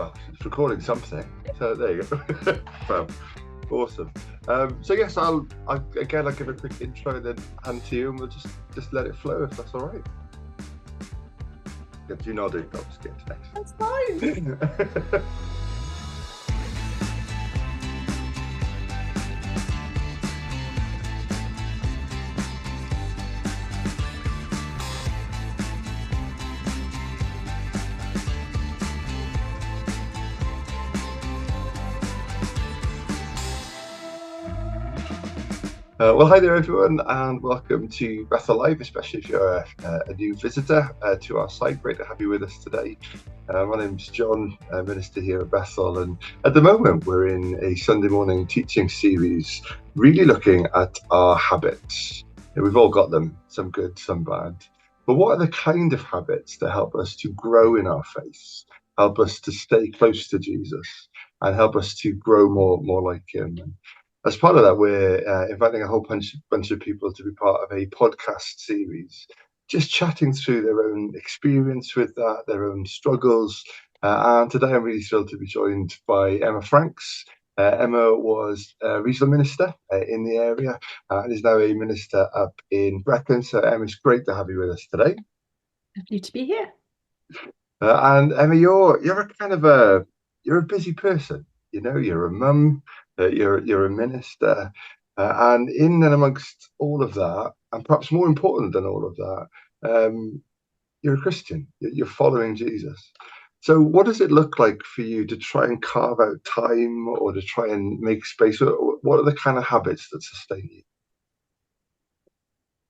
well, it's recording something. So there you go. well, awesome. Um, so yes, I'll I, again I'll give a quick intro and then hand to you, and we'll just just let it flow if that's all right. Yeah, do nodding. I'll just get to next. That's fine. Uh, well, hi there, everyone, and welcome to Bethel Live, especially if you're a, a new visitor uh, to our site. Great to have you with us today. Uh, my name's Jon, uh, minister here at Bethel, and at the moment we're in a Sunday morning teaching series, really looking at our habits. We've all got them, some good, some bad. But what are the kind of habits that help us to grow in our faith, help us to stay close to Jesus, and help us to grow more, more like Him? As part of that, we're uh, inviting a whole bunch, bunch of people to be part of a podcast series, just chatting through their own experience with that, their own struggles. Uh, and today I'm really thrilled to be joined by Emma Franks. Uh, Emma was a regional minister uh, in the area uh, and is now a minister up in Brecon. So, Emma, it's great to have you with us today. Happy to be here. Uh, and Emma, you're you're a kind of a you're a busy person. You know, you're a mum, uh, you're you're a minister, uh, and in and amongst all of that, and perhaps more important than all of that, um, you're a Christian. You're following Jesus. So, what does it look like for you to try and carve out time, or to try and make space? What are the kind of habits that sustain you?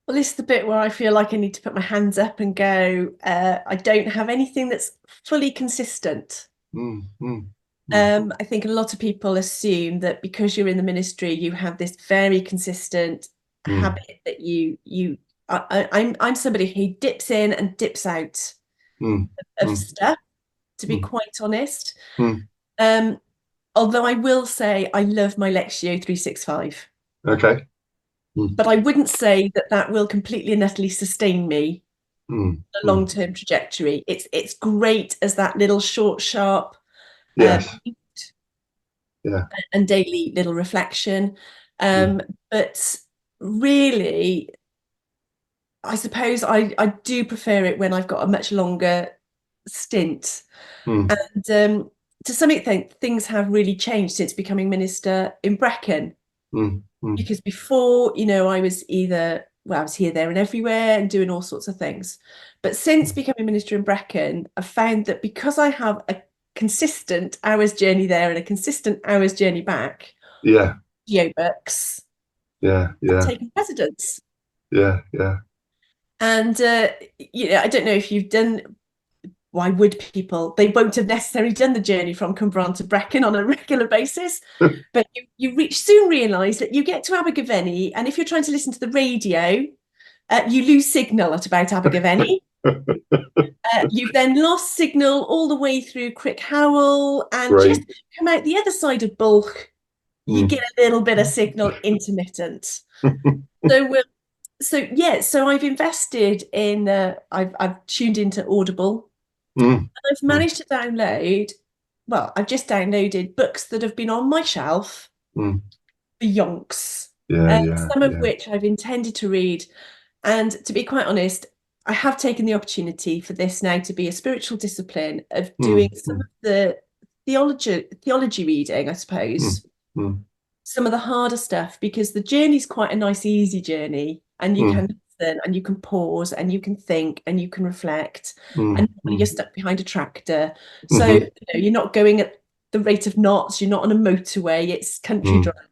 Well, this is the bit where I feel like I need to put my hands up and go. Uh, I don't have anything that's fully consistent. Mm, mm. Mm. Um, I think a lot of people assume that because you're in the ministry, you have this very consistent mm. habit that you you. I, am I'm, I'm somebody who dips in and dips out mm. of, mm. stuff. To be mm. quite honest, mm. um, although I will say I love my Lectio 365. Okay. But I wouldn't say that that will completely and utterly sustain me mm. a long term trajectory. It's it's great as that little short, sharp Yes. um, Yeah. and daily little reflection. Um, But really, I suppose I, I do prefer it when I've got a much longer stint. Mm. And um, to some extent, things have really changed since becoming minister in Brecon. Mm. Mm. Because before, you know, I was either, well, I was here, there, and everywhere and doing all sorts of things. But since becoming minister in Brecon, I've found that because I have a consistent hours journey there and a consistent hours journey back. Yeah. Audiobooks. Yeah. Yeah. Taking precedence. Yeah. Yeah. And uh, you know, I don't know if you've done. Why would people? They won't have necessarily done the journey from Cwmbran to Brecon on a regular basis, but you, you reach soon realise that you get to Abergavenny, and if you're trying to listen to the radio, uh, you lose signal at about Abergavenny. Uh, you've then lost signal all the way through Crickhowell and Right. just come out the other side of Bwlch. You Mm. get a little bit of signal intermittent. so, uh, so yeah. So I've invested in. Uh, I've I've tuned into Audible. Mm. And I've managed to download. Well, I've just downloaded books that have been on my shelf Mm. for yonks Yeah. um, Yeah. some of yeah. which I've intended to read. And to be quite honest, I have taken the opportunity for this now to be a spiritual discipline of Mm, doing some mm. of the theology theology reading, I suppose. mm. Some of the harder stuff because the journey's quite a nice, easy journey, and you Mm. can listen and you can pause and you can think and you can reflect, Mm. and mm. you're stuck behind a tractor, so Mhm. you know, you're not going at the rate of knots. You're not on a motorway. It's country Mm. drive.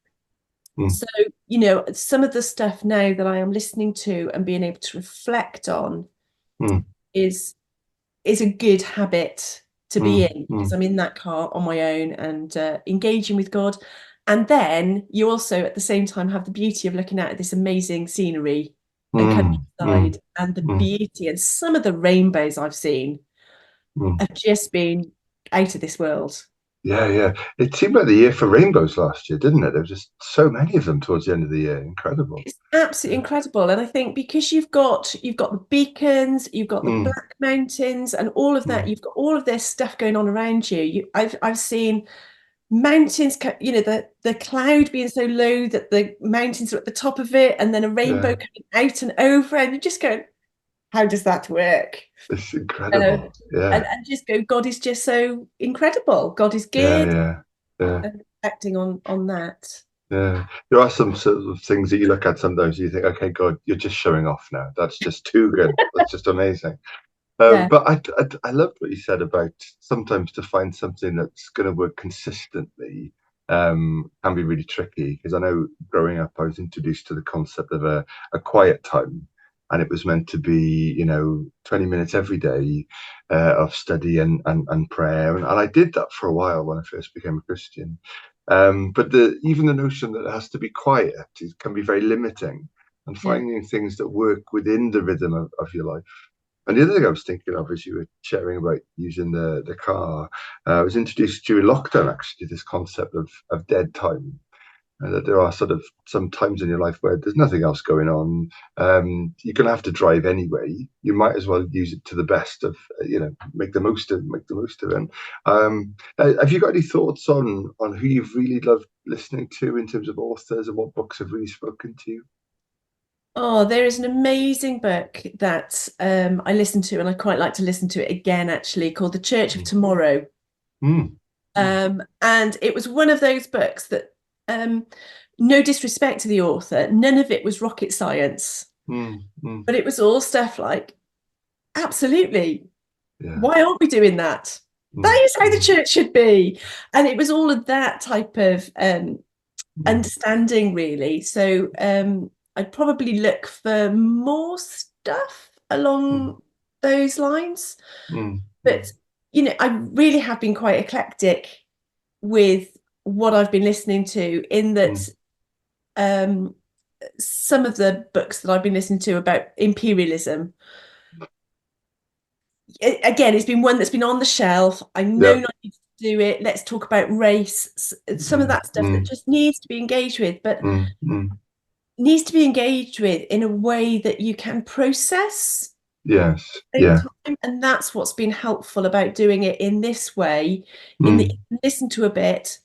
Mm. So, you know, some of the stuff now that I am listening to and being able to reflect on Mm. is is a good habit to be Mm, in because I'm in that car on my own and uh, engaging with God. And then you also at the same time have the beauty of looking at this amazing scenery and Mm. countryside and the mm. beauty and some of the rainbows I've seen Mm. have just been out of this world. Yeah, yeah. It seemed like the year for rainbows last year, didn't it? There were just so many of them towards the end of the year. Incredible. It's absolutely incredible. And I think because you've got you've got the beacons, you've got the Mm. Black Mountains and all of that, Mm. you've got all of this stuff going on around you. You I've I've seen mountains you know the the cloud being so low that the mountains are at the top of it and then a rainbow Yeah. coming out and over and you just go how does that work It's incredible. yeah. and, and just go god is just so incredible god is good yeah, yeah, and acting on on that yeah. There are some sort of things that you look at sometimes you think, okay, God, you're just showing off now. That's just too good. That's just amazing. Um, Yeah. But I, I, I loved what you said about sometimes to find something that's going to work consistently um, can be really tricky. Because I know growing up, I was introduced to the concept of a, a quiet time. And it was meant to be, you know, 20 minutes every day uh, of study and, and, and prayer. And, and I did that for a while when I first became a Christian. Um, but the, even the notion that it has to be quiet is, can be very limiting. And Yeah. finding things that work within the rhythm of, of your life. And the other thing I was thinking of as you were sharing about using the, the car, uh, I was introduced during lockdown actually to this concept of, of dead time. And that there are sort of some times in your life where there's nothing else going on. Um, you're going to have to drive anyway. You might as well use it to the best of, uh, you know, make the most of make the most of it. Um, uh, have you got any thoughts on on who you've really loved listening to in terms of authors and what books have really spoken to you? Oh, there is an amazing book that um, I listened to, and I quite like to listen to it again, actually, called The Church of Mm. Tomorrow. Mm, Um, and it was one of those books that, um, no disrespect to the author, none of it was rocket science, mm, mm, but it was all stuff like, absolutely, yeah. why aren't we doing that? mm, That is how the mm, church should be. And it was all of that type of um, mm, understanding really. So um i'd probably look for more stuff along those lines. But you know i really have been quite eclectic with what i've been listening to in that um some of the books that i've been listening to about imperialism again it's been one that's been on the shelf i know Yeah. not to do it let's talk about race some of that stuff that Mm. just needs to be engaged with but mm, mm. needs to be engaged with in a way that you can process Yes. Yeah. time and that's what's been helpful about doing it in this way in that Mm, listen to a bit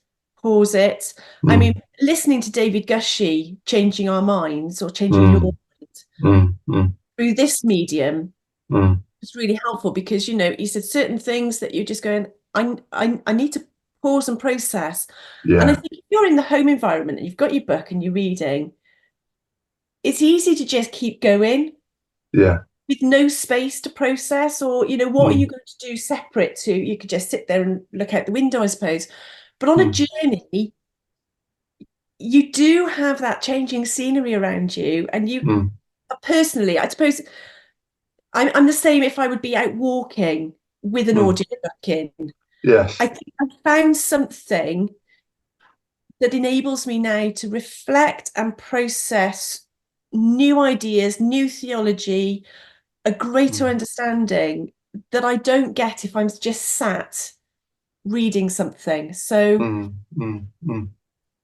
pause it i mm, mean listening to David Gushee changing our minds or changing Mm. your mind mm, mm, through this medium mm. was really helpful because you know he said certain things that you're just going i i, I need to pause and process and I think if you're in the home environment and you've got your book and you're reading, it's easy to just keep going Yeah. with no space to process, or you know, what are Mm. you going to do separate to you could just sit there and look out the window, I suppose. But on a Mm. journey, you do have that changing scenery around you, and you Mm. personally, I suppose I'm I'm the same if I would be out walking with an Mm. audiobook in. Yes. I think I've found something that enables me now to reflect and process new ideas, new theology, a greater Mm. understanding that I don't get if I'm just sat reading something. So Mm, mm, mm.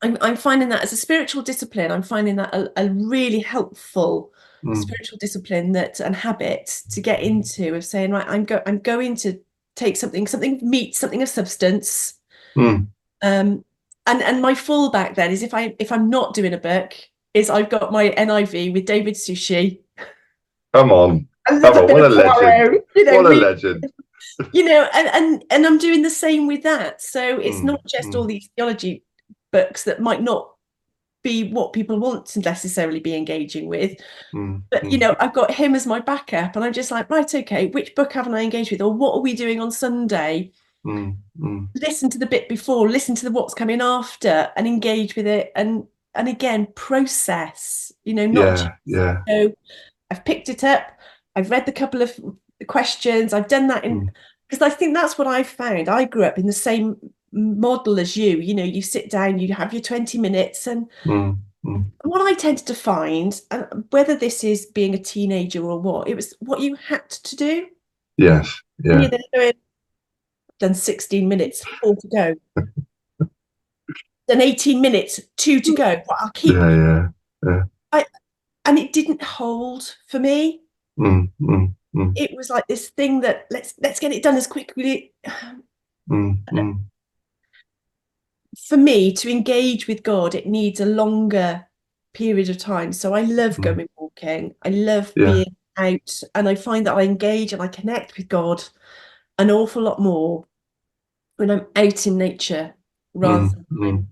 I'm, I'm finding that as a spiritual discipline, I'm finding that a, a really helpful Mm. spiritual discipline that and habit to get into of saying, right, I'm go I'm going to take something, something meat, something of substance, Mm. um, and and my fallback then is if I if I'm not doing a book, is I've got my NIV with David Suchet. Come on. Come on, what a legend. You know, What a legend. You know, and and and I'm doing the same with that. So it's Mm, not just mm. all these theology books that might not be what people want to necessarily be engaging with. Mm, But you mm. know, I've got him as my backup, and I'm just like, right, okay, which book haven't I engaged with, or what are we doing on Sunday? Mm, mm. Listen to the bit before, listen to the what's coming after, and engage with it, and and again process. You know, not just Yeah. Yeah. go. I've picked it up. I've read the couple of questions. I've done that in Mm. because I think that's what I've found. I grew up in the same model as you. You know, you sit down, you have your 20 minutes, and Mm, mm. what I tended to find, and whether this is being a teenager or what, it was what you had to do. Yes. Yeah. you're done 16 minutes, four to go. done 18 minutes, two to go. But I'll keep. Yeah, yeah, yeah. I, and it didn't hold for me. Mm, mm, It was like this thing that let's let's get it done as quickly. mm, mm. For me to engage with God, it needs a longer period of time. So I love Mm. going walking. I love Yeah. being out, and I find that I engage and I connect with God an awful lot more when I'm out in nature rather Mm, than mm.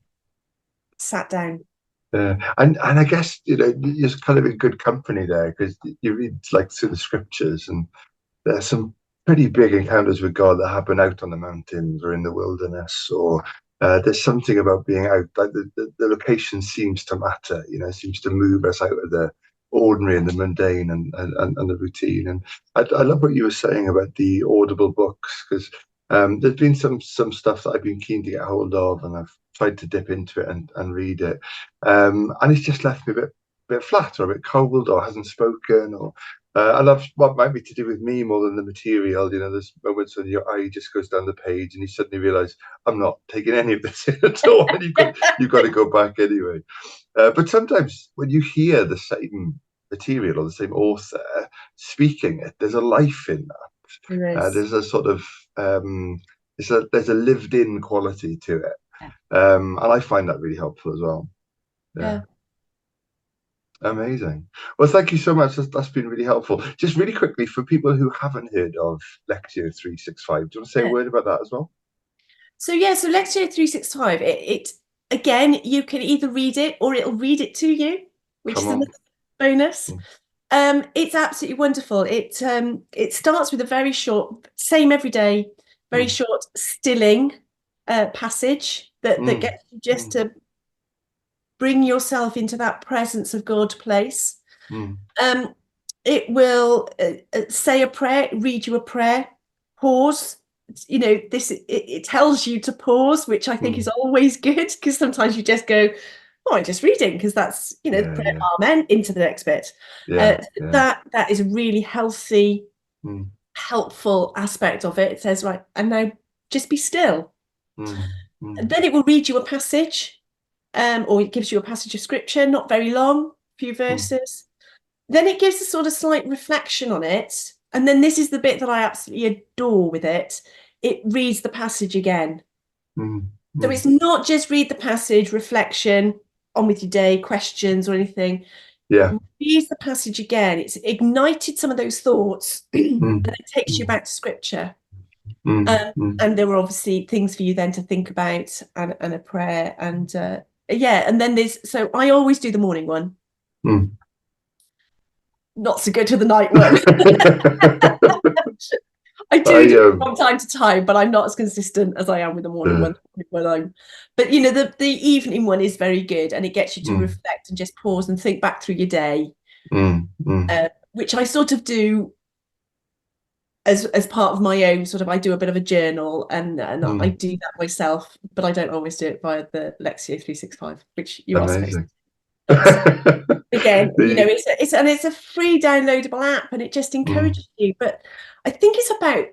sat down. Yeah, and and I guess you know you're kind of in good company there because you read like through the scriptures and there's some pretty big encounters with God that happen out on the mountains or in the wilderness or uh, there's something about being out like the, the, the location seems to matter you know seems to move us out of the ordinary and the mundane and and, and, the routine. And I, I love what you were saying about the audible books because um, there's been some some stuff that I've been keen to get hold of and I've tried to dip into it and, and read it um, and it's just left me a bit bit flat or a bit cold or hasn't spoken or uh, I love what might be to do with me more than the material. You know, there's moments when your eye just goes down the page and you suddenly realise I'm not taking any of this in at all, and you've got, you've got to go back anyway. Uh, but sometimes when you hear the same material or the same author speaking it, there's a life in that. There Uh, there's a sort of um, there's a there's a lived-in quality to it, um, and I find that really helpful as well. Yeah. Amazing. Well, thank you so much. That's, that's been really helpful. Just really quickly for people who haven't heard of Lectio 365, do you want to say a word about that as well? So yeah, so Lectio 365, it, it again, you can either read it or it'll read it to you, which Come is on. another bonus. Mm. Um, it's absolutely wonderful. It um, it starts with a very short, same every day, very Mm. short stilling uh, passage that that Mm. gets you just to bring yourself into that presence of God place. Mm, Um, it will uh, uh, say a prayer, read you a prayer, pause. You know, this it, it tells you to pause, which I think Mm. is always good because sometimes you just go, "Oh, I'm just reading," because that's you know, Yeah, prayer, yeah. amen, into the next bit. Yeah, Uh. That that is a really healthy, Mm, helpful aspect of it. It says, right, and now just be still. Mm, mm, then it will read you a passage, um, or it gives you a passage of scripture, not very long, a few verses. Then it gives a sort of slight reflection on it. And then this is the bit that I absolutely adore with it. It reads the passage again. mm, So mm. it's not just read the passage, reflection, on with your day, questions or anything. Yeah. Reads the passage again. It's ignited some of those thoughts and it takes you back to scripture. Mm, Um, mm. and there were obviously things for you then to think about and, and a prayer and uh, yeah and then there's so i always do the morning one Mm. not so good to the night one i do I, do um, from time to time but i'm not as consistent as i am with the morning Uh. one when i'm but you know the the evening one is very good and it gets you to Mm. reflect and just pause and think back through your day Mm, mm. uh, which i sort of do as as part of my own sort of I do a bit of a journal and and Mm. I do that myself, but I don't always do it via the Lectio 365, which you are supposed Amazing. to. Again, you know, it's a, it's and it's a free downloadable app and it just Mm. encourages you. But I think it's about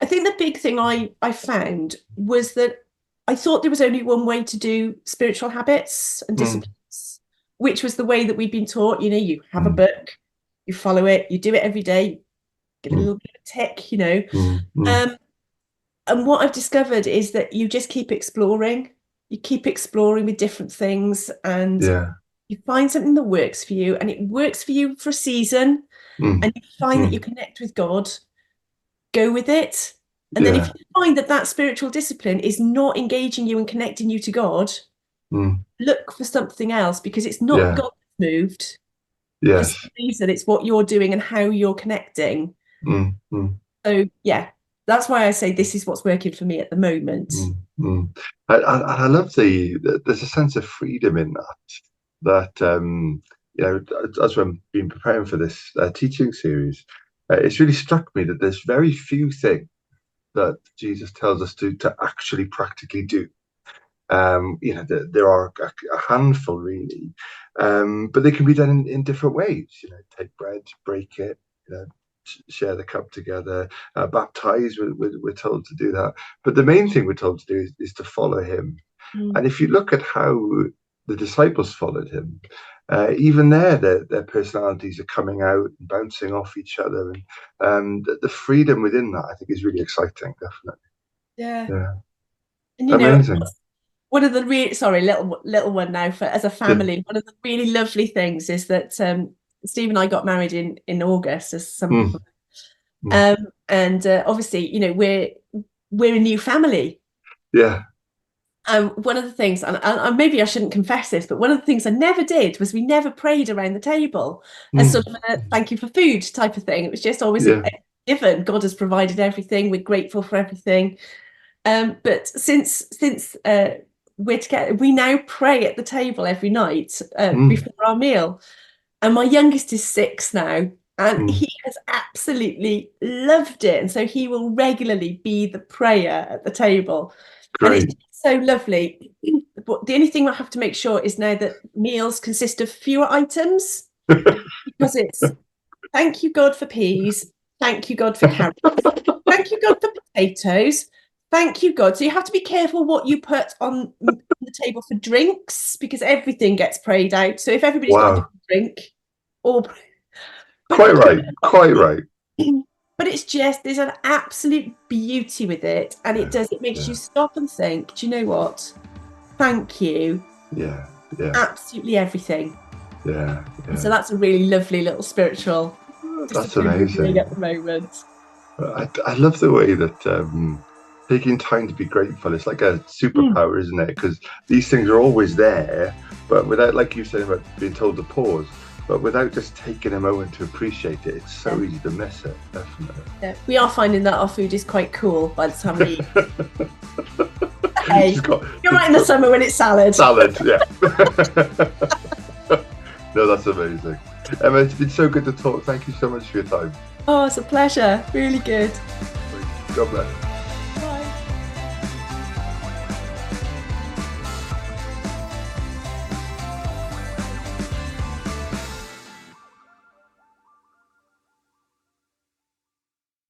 I think the big thing I I found was that I thought there was only one way to do spiritual habits and Mm. disciplines, which was the way that we've been taught. You know, you have a Mm. book, you follow it, you do it every day, get a Mm. little bit of tick, you know. Mm, mm. Um, and what I've discovered is that you just keep exploring. You keep exploring with different things, and yeah. you find something that works for you, and it works for you for a season, Mm, and you find that Mm. you connect with God. Go with it, and then if you find that that spiritual discipline is not engaging you and connecting you to God, Mm, look for something else because it's not Yeah. God moved. Yes. reason, it's what you're doing and how you're connecting. Mm, mm. So yeah, that's why I say this is what's working for me at the moment. Mm, mm. I, I, I love the, the there's a sense of freedom in that that um you know as we've been preparing for this uh, teaching series uh, it's really struck me that there's very few things that Jesus tells us to to actually practically do um you know there, there are a, a handful really um but they can be done in, in different ways you know take bread break it you know share the cup together. Uh, baptize, we're, we're, told to do that. But the main thing we're told to do is, is to follow him. Mm. And if you look at how the disciples followed him, uh, even there, their, their personalities are coming out and bouncing off each other. And um, the, the, freedom within that, I think, is really exciting, definitely. Yeah. Yeah. And, you Amazing. Know, one of the really sorry little little one now for as a family yeah. one of the really lovely things is that um steve and i got married in in august as some mm. mm. um and uh, obviously you know we're we're a new family yeah um, one of the things, and, and, maybe I shouldn't confess this, but one of the things I never did was we never prayed around the table mm. as sort of a thank you for food type of thing. It was just always yeah. a, given. God has provided everything. We're grateful for everything. Um, but since since uh, we're together, we now pray at the table every night uh, mm. before our meal. And my youngest is six now, and mm. he has absolutely loved it. And so he will regularly be the prayer at the table. Great. And it's so lovely. But the only thing I have to make sure is now that meals consist of fewer items because it's thank you God for peas, thank you God for carrots, thank you God for potatoes, thank you God. So you have to be careful what you put on the table for drinks because everything gets prayed out. So if everybody's wow. got a drink, or quite right, quite right. but it's just there's an absolute beauty with it and it does it makes yeah. you stop and think do you know what thank you yeah yeah absolutely everything yeah, yeah. so that's a really lovely little spiritual that's amazing at the moment I, I love the way that um taking time to be grateful it's like a superpower mm. isn't it because these things are always there but without like you said about being told to pause but without just taking a moment to appreciate it, it's so easy to miss it. Definitely. Yeah, we are finding that our food is quite cool by the time we. hey, got, you're right in the summer when it's salad. Salad, yeah. no, that's amazing. Emma, it's been so good to talk. Thank you so much for your time. Oh, it's a pleasure. Really good. God bless.